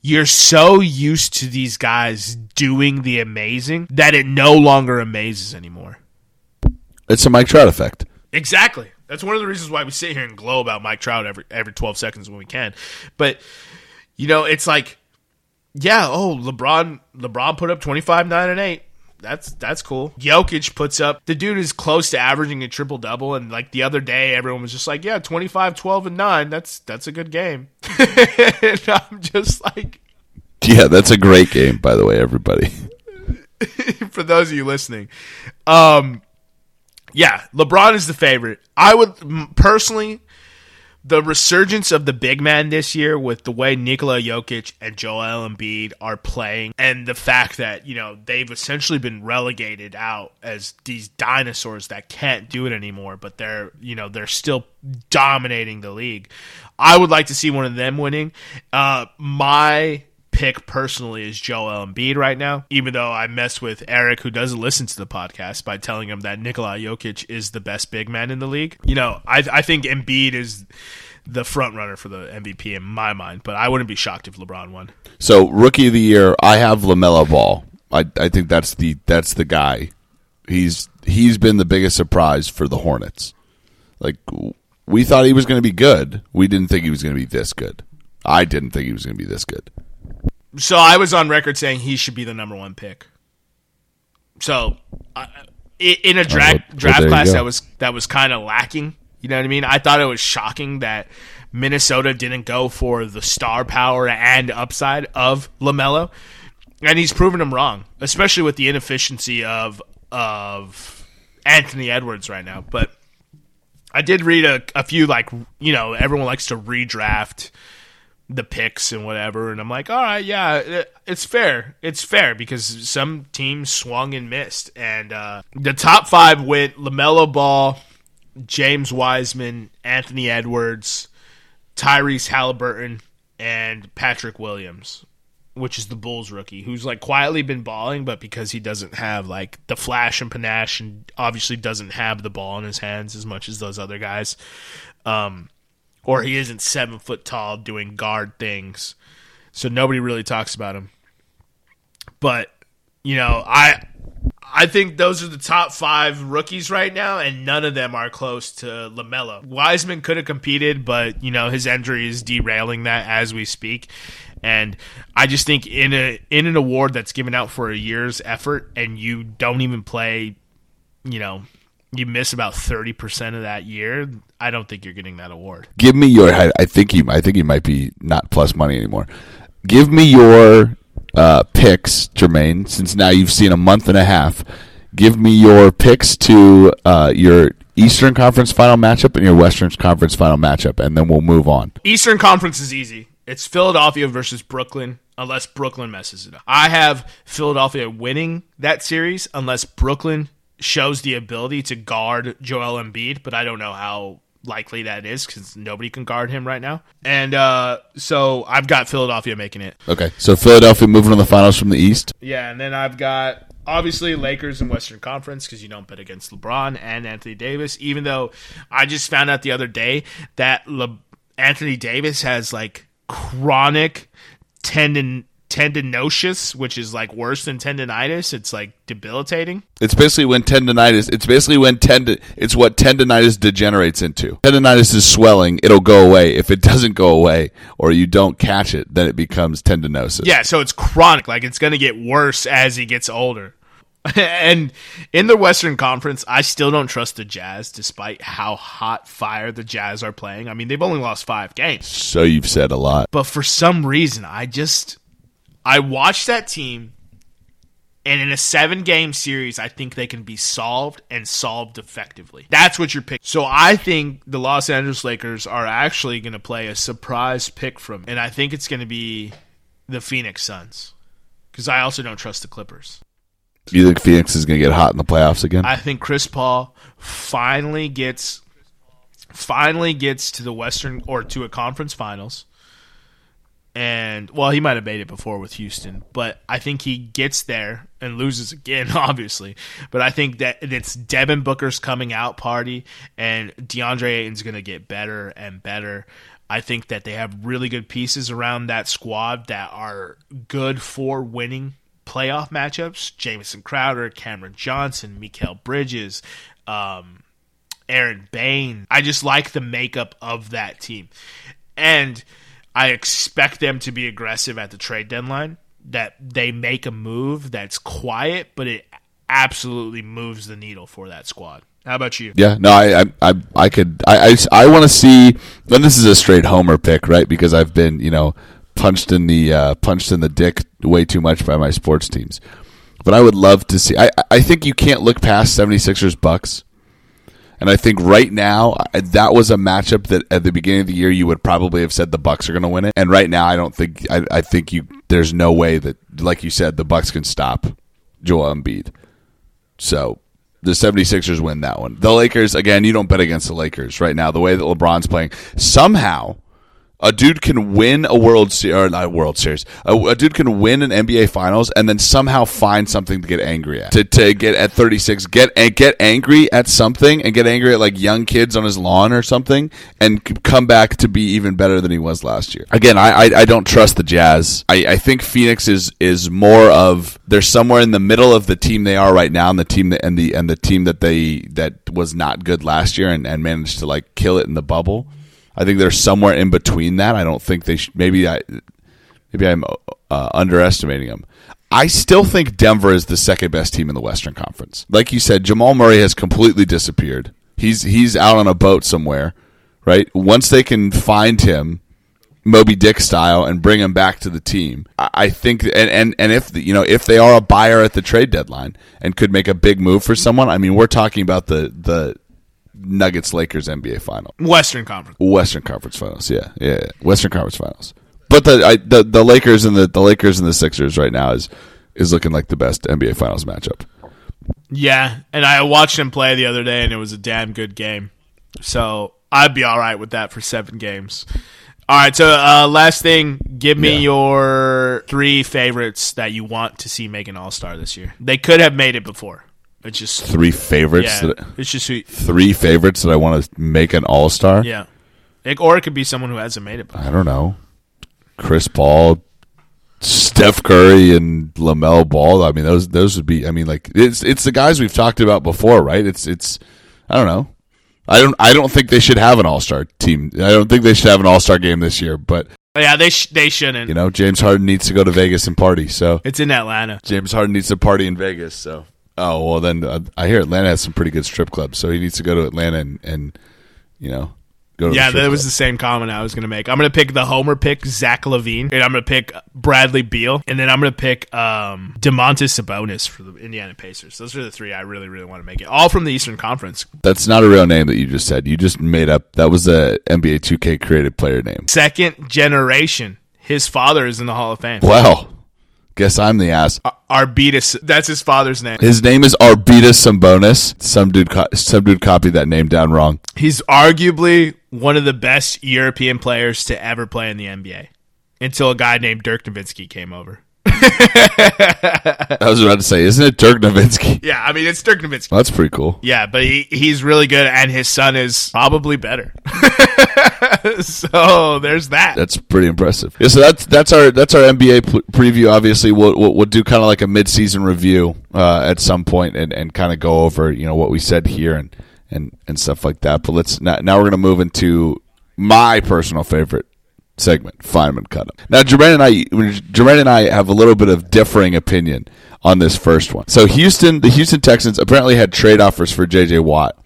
you're so used to these guys doing the amazing that it no longer amazes anymore. It's a Mike Trout effect. Exactly. That's one of the reasons why we sit here and glow about Mike Trout every every 12 seconds when we can. But you know, it's like yeah, oh, LeBron LeBron put up 25 9 and 8. that's that's cool. Jokic puts up the dude is close to averaging a triple double, and like the other day, everyone was just like, "Yeah, 25, 12, and nine. That's that's a good game." and I'm just like, Yeah, that's a great game, by the way, everybody. for those of you listening, um, yeah, LeBron is the favorite. I would personally. The resurgence of the big man this year with the way Nikola Jokic and Joel Embiid are playing and the fact that, you know, they've essentially been relegated out as these dinosaurs that can't do it anymore, but they're, you know, they're still dominating the league. I would like to see one of them winning. Uh, my pick personally is Joel Embiid right now, even though I mess with Eric, who doesn't listen to the podcast, by telling him that Nikola Jokic is the best big man in the league. You know, I, I think Embiid is the front runner for the MVP in my mind, but I wouldn't be shocked if LeBron won. So, rookie of the year, I have Lamelo Ball. I I think that's the that's the guy. He's he's been the biggest surprise for the Hornets. Like we thought he was going to be good. We didn't think he was going to be this good. I didn't think he was going to be this good. So I was on record saying he should be the number one pick. So uh, in a dra- well- well, draft class that was that was kind of lacking. You know what I mean? I thought it was shocking that Minnesota didn't go for the star power and upside of Lamelo, and he's proven them wrong, especially with the inefficiency of of Anthony Edwards right now. But I did read a, a few like you know everyone likes to redraft the picks and whatever and I'm like all right yeah it's fair. It's fair because some teams swung and missed. And uh, the top five went LaMelo Ball James Wiseman Anthony Edwards Tyrese Halliburton and Patrick Williams which is the Bulls rookie who's like quietly been balling but because he doesn't have like the flash and panache and obviously doesn't have the ball in his hands as much as those other guys um or he isn't seven foot tall doing guard things. So nobody really talks about him. But you know, I I think those are the top five rookies right now, and none of them are close to Lamelo. Wiseman could have competed, but you know his injury is derailing that as we speak. And I just think in a in an award that's given out for a year's effort, and you don't even play, you know, you miss about thirty percent of that year. I don't think you're getting that award. Give me your. I I think he. I think he might be not plus money anymore. Give me your uh, picks, Jermaine. Since now you've seen a month and a half, give me your picks to uh, your Eastern Conference final matchup and your Western Conference final matchup, and then we'll move on. Eastern Conference is easy. It's Philadelphia versus Brooklyn, unless Brooklyn messes it up. I have Philadelphia winning that series unless Brooklyn shows the ability to guard Joel Embiid, but I don't know how likely that is because nobody can guard him right now. And uh, so I've got Philadelphia making it. Okay, so Philadelphia moving on the finals from the East. Yeah, and then I've got obviously Lakers in Western Conference because you don't bet against LeBron and Anthony Davis. Even though I just found out the other day that Le- Anthony Davis has like chronic tendon tendinosis, which is like worse than tendonitis. It's like debilitating. It's basically when tendonitis. It's basically when tendon. It's what tendonitis degenerates into. Tendonitis is swelling. It'll go away. If it doesn't go away, or you don't catch it, then it becomes tendinosis. Yeah, so it's chronic. Like it's going to get worse as he gets older. and in the Western Conference, I still don't trust the Jazz, despite how hot fire the Jazz are playing. I mean, they've only lost five games. So you've said a lot. But for some reason, I just I watched that team, and in a seven game series, I think they can be solved and solved effectively. That's what you're picking. So I think the Los Angeles Lakers are actually going to play a surprise pick from, and I think it's going to be the Phoenix Suns because I also don't trust the Clippers. You think Phoenix is going to get hot in the playoffs again? I think Chris Paul finally gets finally gets to the Western or to a conference finals. And well, he might have made it before with Houston, but I think he gets there and loses again, obviously. But I think that it's Devin Booker's coming out party, and DeAndre Ayton's going to get better and better. I think that they have really good pieces around that squad that are good for winning playoff matchups. Jamison Crowder, Cameron Johnson, Mikal Bridges, um, Aaron Bain. I just like the makeup of that team. And I expect them to be aggressive at the trade deadline. That they make a move that's quiet, but it absolutely moves the needle for that squad. How about you? Yeah, no, I, I, I, could, I, I, I want to see. And this is a straight homer pick, right? Because I've been, you know, punched in the uh, punched in the dick way too much by my sports teams. But I would love to see. I, I think you can't look past 76ers Bucks. And I think right now that was a matchup that at the beginning of the year you would probably have said the Bucks are going to win it. And right now I don't think I, I think you there's no way that like you said the Bucks can stop Joel Embiid. So the 76ers win that one. The Lakers again, you don't bet against the Lakers right now the way that LeBron's playing. Somehow a dude can win a World Series, or not a World Series. A, a, dude can win an NBA Finals and then somehow find something to get angry at. To, to get at 36, get get angry at something and get angry at like young kids on his lawn or something, and come back to be even better than he was last year. Again, I I, I don't trust the Jazz. I, I think Phoenix is is more of they're somewhere in the middle of the team they are right now, and the team that and the and the team that they that was not good last year and, and managed to like kill it in the bubble. I think they're somewhere in between that. I don't think they should, maybe I maybe I'm uh, underestimating them. I still think Denver is the second best team in the Western Conference. Like you said, Jamal Murray has completely disappeared. He's he's out on a boat somewhere, right? Once they can find him, Moby Dick style, and bring him back to the team, I think, and and and if you know if they are a buyer at the trade deadline and could make a big move for someone, I mean, we're talking about the the Nuggets Lakers NBA final. Western Conference. Western Conference Finals. Yeah, yeah, yeah. Western Conference Finals. But the I, the the Lakers and the the Lakers and the Sixers right now is is looking like the best NBA Finals matchup. Yeah, and I watched him play the other day, and it was a damn good game. So I'd be all right with that for seven games. All right, so uh, last thing, give me yeah. your three favorites that you want to see make an All Star this year. They could have made it before. It's just three favorites. Yeah, that, it's just who, three favorites that I want to make an all star. Yeah, it, or it could be someone who hasn't made it. Before. I don't know. Chris Paul, Steph Curry, and Lamelo Ball. I mean, those those would be. I mean, like it's it's the guys we've talked about before, right? It's it's. I don't know. I don't. I don't think they should have an all star team. I don't think they should have an all star game this year. But yeah, they sh- they shouldn't. You know, James Harden needs to go to Vegas and party. So it's in Atlanta. James Harden needs to party in Vegas. So Oh well, then uh, I hear Atlanta has some pretty good strip clubs, so he needs to go to Atlanta and, and you know go. yeah, that was the same comment I was going to make. I'm going to pick the Homer pick Zach LaVine, and I'm going to pick Bradley Beal, and then I'm going to pick um, Domantas Sabonis for the Indiana Pacers. Those are the three I really really want to make it. All from the Eastern Conference. That's not a real name that you just said. You just made up. That was a NBA 2K created player name. Second generation. His father is in the Hall of Fame. Wow. Guess I'm the ass. Arvydas, that's his father's name. His name is Arvydas Sabonis. Some dude, co- some dude copied that name down wrong. He's arguably one of the best European players to ever play in the NBA. Until a guy named Dirk Nowitzki came over. I was about to say, isn't it Dirk Nowitzki? Yeah, I mean it's Dirk Nowitzki. That's pretty cool. Yeah, but he, he's really good, and his son is probably better. so there's that. That's pretty impressive. Yeah, so that's that's our that's our NBA p- preview. Obviously, we'll we'll, we'll do kind of like a mid season review uh, at some point, and, and kind of go over you know what we said here and and and stuff like that. But let's now, now we're gonna move into my personal favorite segment, Feynman cut him. Now, Jermaine and I, Jermaine and I have a little bit of differing opinion on this first one. So, Houston, the Houston Texans apparently had trade offers for J.J. Watt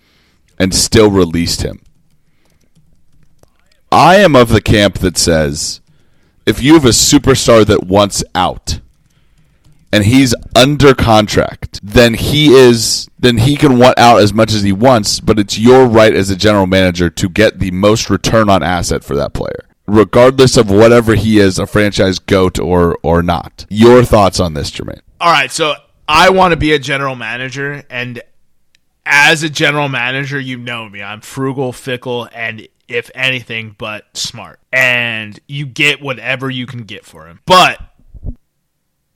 and still released him. I am of the camp that says if you have a superstar that wants out and he's under contract, then he is then he can want out as much as he wants, but it's your right as a general manager to get the most return on asset for that player regardless of whatever he is, a franchise goat or or not. Your thoughts on this, Jermaine? All right, so I want to be a general manager, and as a general manager, you know me. I'm frugal, fickle, and if anything, but smart. And you get whatever you can get for him. But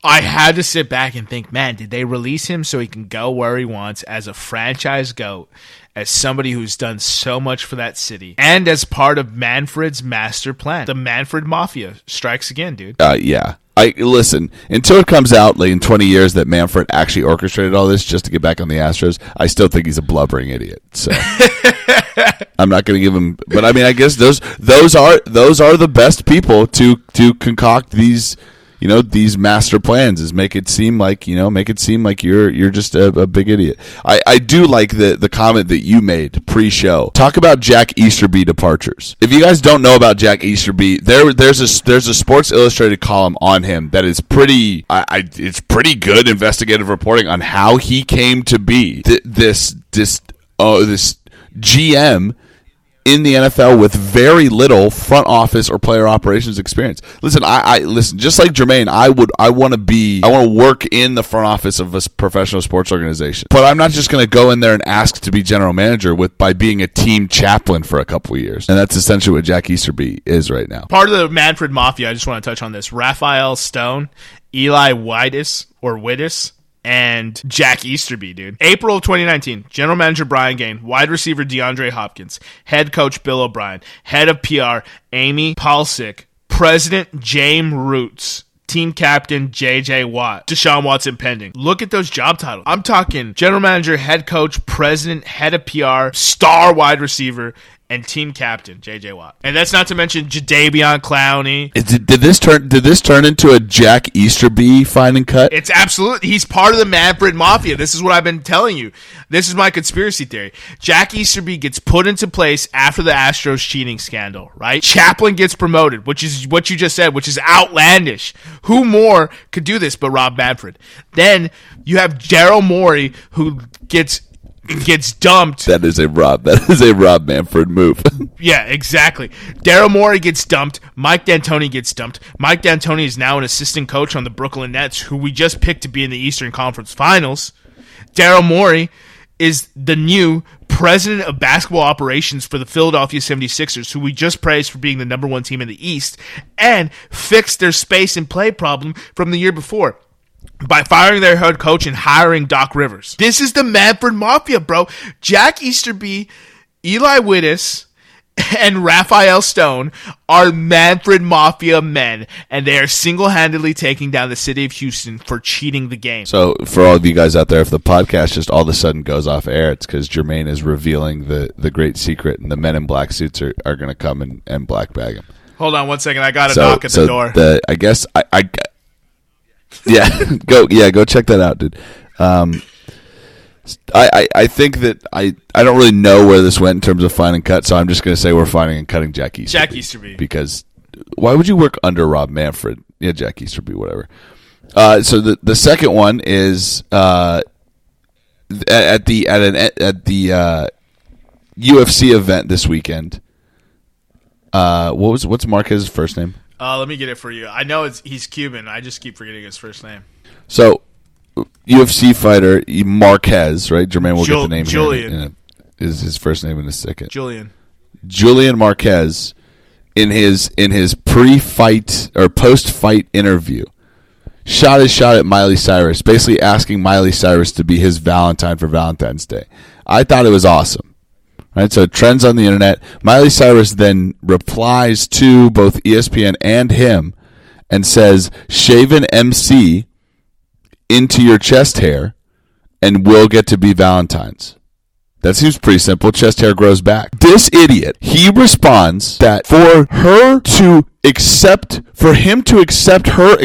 I had to sit back and think, man, did they release him so he can go where he wants as a franchise goat, as somebody who's done so much for that city, and as part of Manfred's master plan? The Manfred Mafia strikes again, dude. Uh, yeah. I listen until it comes out like in 20 years that Manfred actually orchestrated all this just to get back on the Astros. I still think he's a blubbering idiot. So I'm not going to give him. But I mean, I guess those those are those are the best people to to concoct these you know these master plans is make it seem like you know make it seem like you're you're just a, a big idiot. I, I do like the the comment that you made pre-show. Talk about Jack Easterby departures. If you guys don't know about Jack Easterby, there there's a there's a Sports Illustrated column on him that is pretty I, I it's pretty good investigative reporting on how he came to be th- this this oh this GM in the NFL with very little front office or player operations experience. Listen, I, I listen just like Jermaine. I would, I want to be, I want to work in the front office of a professional sports organization. But I'm not just going to go in there and ask to be general manager with by being a team chaplain for a couple years. And that's essentially what Jack Easterby is right now. Part of the Manfred Mafia, I just want to touch on this. Rafael Stone, Eli Witus or Whitus, and Jack Easterby, dude. April of 2019, general manager Brian Gaine, wide receiver DeAndre Hopkins, head coach Bill O'Brien, head of PR Amy Palcic, president Jamey Rootes. Team captain JJ Watt, Deshaun Watson pending. Look at those job titles. I'm talking general manager, head coach, president, head of PR, star wide receiver, and team captain JJ Watt. And that's not to mention Jadeveon Clowney. Is it- Did this turn? Did this turn into a Jack Easterby find and cut? It's absolutely he's part of the Manfred Mafia. This is what I've been telling you. This is my conspiracy theory. Jack Easterby gets put into place after the Astros cheating scandal, right? Chaplain gets promoted, which is what you just said, which is outlandish. Who more could do this but Rob Manfred? Then you have Daryl Morey who gets gets dumped That is a Rob. That is a Rob Manfred move. Yeah, exactly. Daryl Morey gets dumped. Mike D'Antoni gets dumped. Mike D'Antoni is now an assistant coach on the Brooklyn Nets, who we just picked to be in the Eastern Conference Finals. Daryl Morey is the new president of basketball operations for the Philadelphia 76ers, who we just praised for being the number one team in the East and fixed their space and play problem from the year before by firing their head coach and hiring Doc Rivers. This is the Manfred Mafia, bro. Jack Easterby, Eli Witus, and Rafael Stone are Manfred Mafia men, and they are single handedly taking down the city of Houston for cheating the game. So, for all of you guys out there, if the podcast just all of a sudden goes off air, it's because Jermaine is revealing the, the great secret, and the men in black suits are, are going to come and, and black bag him. Hold on one second. I got a So, knock at so the door. the I guess I, I yeah go yeah go check that out, dude. Um, I, I, I think that I, I don't really know where this went in terms of finding cut, so I'm just going to say we're finding and cutting Jack Easterby. Jack Easterby. because why would you work under Rob Manfred? Yeah, Jack Easterby, whatever. Uh, so the the second one is uh, at the at an at the uh, UFC event this weekend. Uh, what was what's Marquez's first name? Uh, let me get it for you. I know it's he's Cuban. I just keep forgetting his first name. So UFC fighter Marquez, right? Jermaine will Jul- get the name. here Julian. in a- is his first name in a second. Julian. Julian Marquez in his in his pre-fight or post-fight interview shot his shot at Miley Cyrus, basically asking Miley Cyrus to be his Valentine for Valentine's Day. I thought it was awesome. Right, so trends on the internet. Miley Cyrus then replies to both ESPN and him and says, "Shave an MC into your chest hair, and we'll get to be Valentines." That seems pretty simple. Chest hair grows back. This idiot, he responds that for her to accept, for him to accept her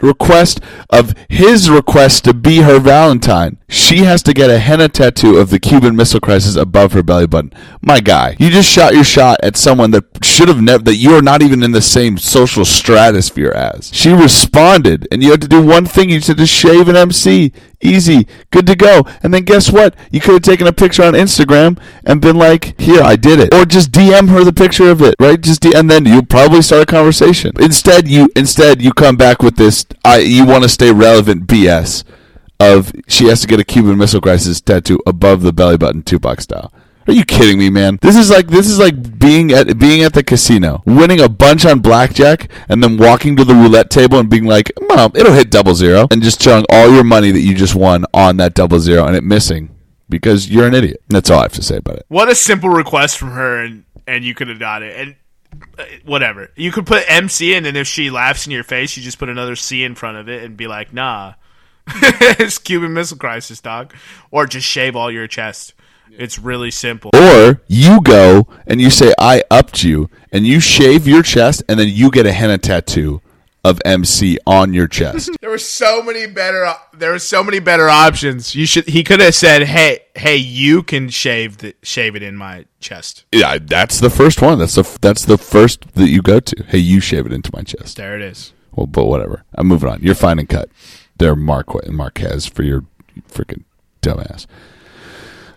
request of his request to be her Valentine, she has to get a henna tattoo of the Cuban Missile Crisis above her belly button. My guy, you just shot your shot at someone that should have never, that you are not even in the same social stratosphere as. She responded, and you had to do one thing. You said to shave an MC. Easy, good to go. And then guess what? You could have taken a picture on Instagram and been like, "Here, I did it," or just DM her the picture of it, right? Just DM, and then you probably start a conversation. Instead, you instead you come back with this. I you want to stay relevant BS of she has to get a Cuban Missile Crisis tattoo above the belly button, Tupac style. Are you kidding me, man? This is like this is like being at being at the casino, winning a bunch on blackjack, and then walking to the roulette table and being like, "Mom, it'll hit double zero," and just throwing all your money that you just won on that double zero and it missing because you're an idiot. That's all I have to say about it. What a simple request from her, and and you could have got it. And uh, whatever, you could put MC, in, and if she laughs in your face, you just put another C in front of it and be like, "Nah, it's Cuban Missile Crisis, dog," or just shave all your chest. It's really simple. Or you go and you say, I upped you, and you shave your chest, and then you get a henna tattoo of MC on your chest. There were so many better. There were so many better options. You should. He could have said, "Hey, hey, you can shave the shave it in my chest." yeah, that's the first one. That's the that's the first that you go to. Hey, you shave it into my chest. There it is. Well, but whatever. I'm moving on. You're fine and cut. They're Marquez, Marquez for your freaking dumbass.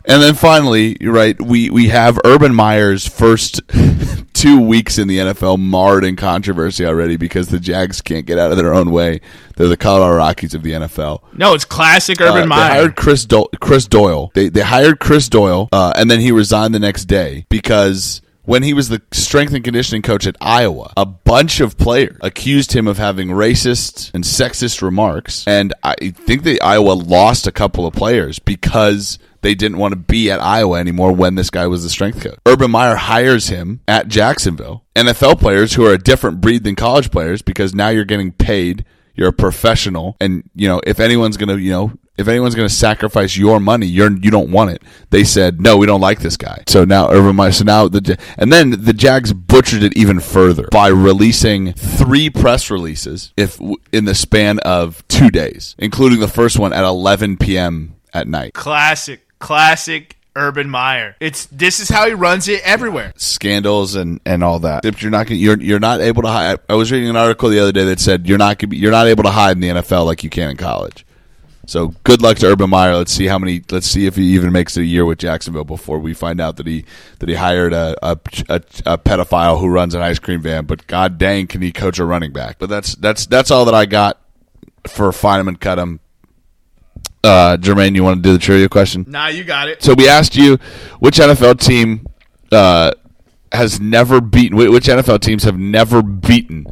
And then finally, right, we, we have Urban Meyer's first two weeks in the NFL marred in controversy already because the Jags can't get out of their own way. They're the Colorado Rockies of the NFL. No, it's classic Urban Uh, they hired Chris, Do- Chris Doyle. They, they hired Chris Doyle, uh, and then he resigned the next day because when he was the strength and conditioning coach at Iowa, a bunch of players accused him of having racist and sexist remarks, and I think that Iowa lost a couple of players because they didn't want to be at Iowa anymore when this guy was the strength coach. Urban Meyer hires him at Jacksonville. NFL players who are a different breed than college players because now you're getting paid. You're a professional. And you know if anyone's gonna you know if anyone's gonna sacrifice your money you're you don't want it. They said no we don't like this guy. So now urban meyer so now the and then the jags butchered it even further by releasing three press releases if in the span of two days including the first one at 11 p.m at night. Classic, classic Urban Meyer. It's this is how he runs it everywhere. scandals and, and all that. If you're not you're you're not able to hide. I was reading an article the other day that said you're not you're not able to hide in the NFL like you can in college. So good luck to Urban Meyer. Let's see how many. Let's see if he even makes it a year with Jacksonville before we find out that he that he hired a a, a, a pedophile who runs an ice cream van. But god dang, can he coach a running back? But that's that's that's all that I got for Fineman cut him. Uh, Jermaine, you want to do the trivia question? Nah, you got it. So we asked you which NFL team uh, has never beaten, which NFL teams have never beaten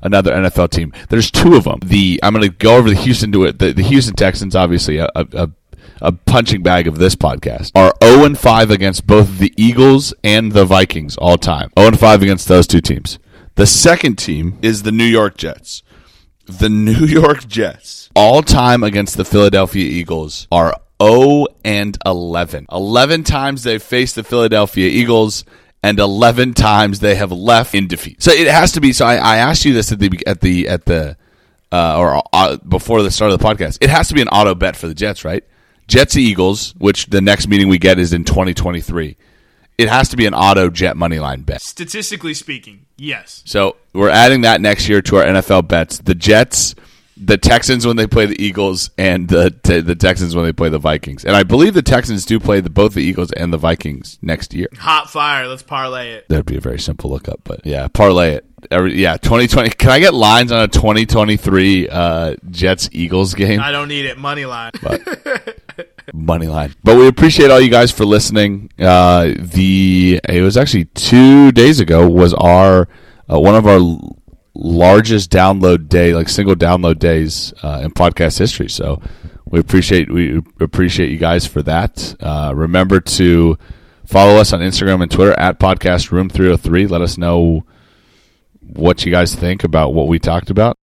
another NFL team. There's two of them. The I'm going to go over the Houston to it. The, the Houston Texans, obviously a, a, a punching bag of this podcast, are 0 and 5 against both the Eagles and the Vikings all time. 0 and 5 against those two teams. The second team is the New York Jets. The New York Jets, all time against the Philadelphia Eagles, are 0 and 11. 11 times they've faced the Philadelphia Eagles, and 11 times they have left in defeat. So it has to be. So I, I asked you this at the at the at the uh, or uh, before the start of the podcast. It has to be an auto bet for the Jets, right? Jets Eagles, which the next meeting we get is in 2023. It has to be an auto Jet money line bet. Statistically speaking, yes. So we're adding that next year to our NFL bets. The Jets, the Texans when they play the Eagles, and the the Texans when they play the Vikings. And I believe the Texans do play the, both the Eagles and the Vikings next year. Hot fire. Let's parlay it. That'd be a very simple lookup, but yeah, parlay it. Every, yeah, 2020. Can I get lines on a 2023 uh, Jets Eagles game? I don't need it. Money line. money line. But we appreciate all you guys for listening. Uh, the it was actually two days ago was our uh, one of our largest download day, like single download days uh, in podcast history. So we appreciate we appreciate you guys for that. Uh, remember to follow us on Instagram and Twitter at podcast room three hundred three. Let us know what you guys think about what we talked about.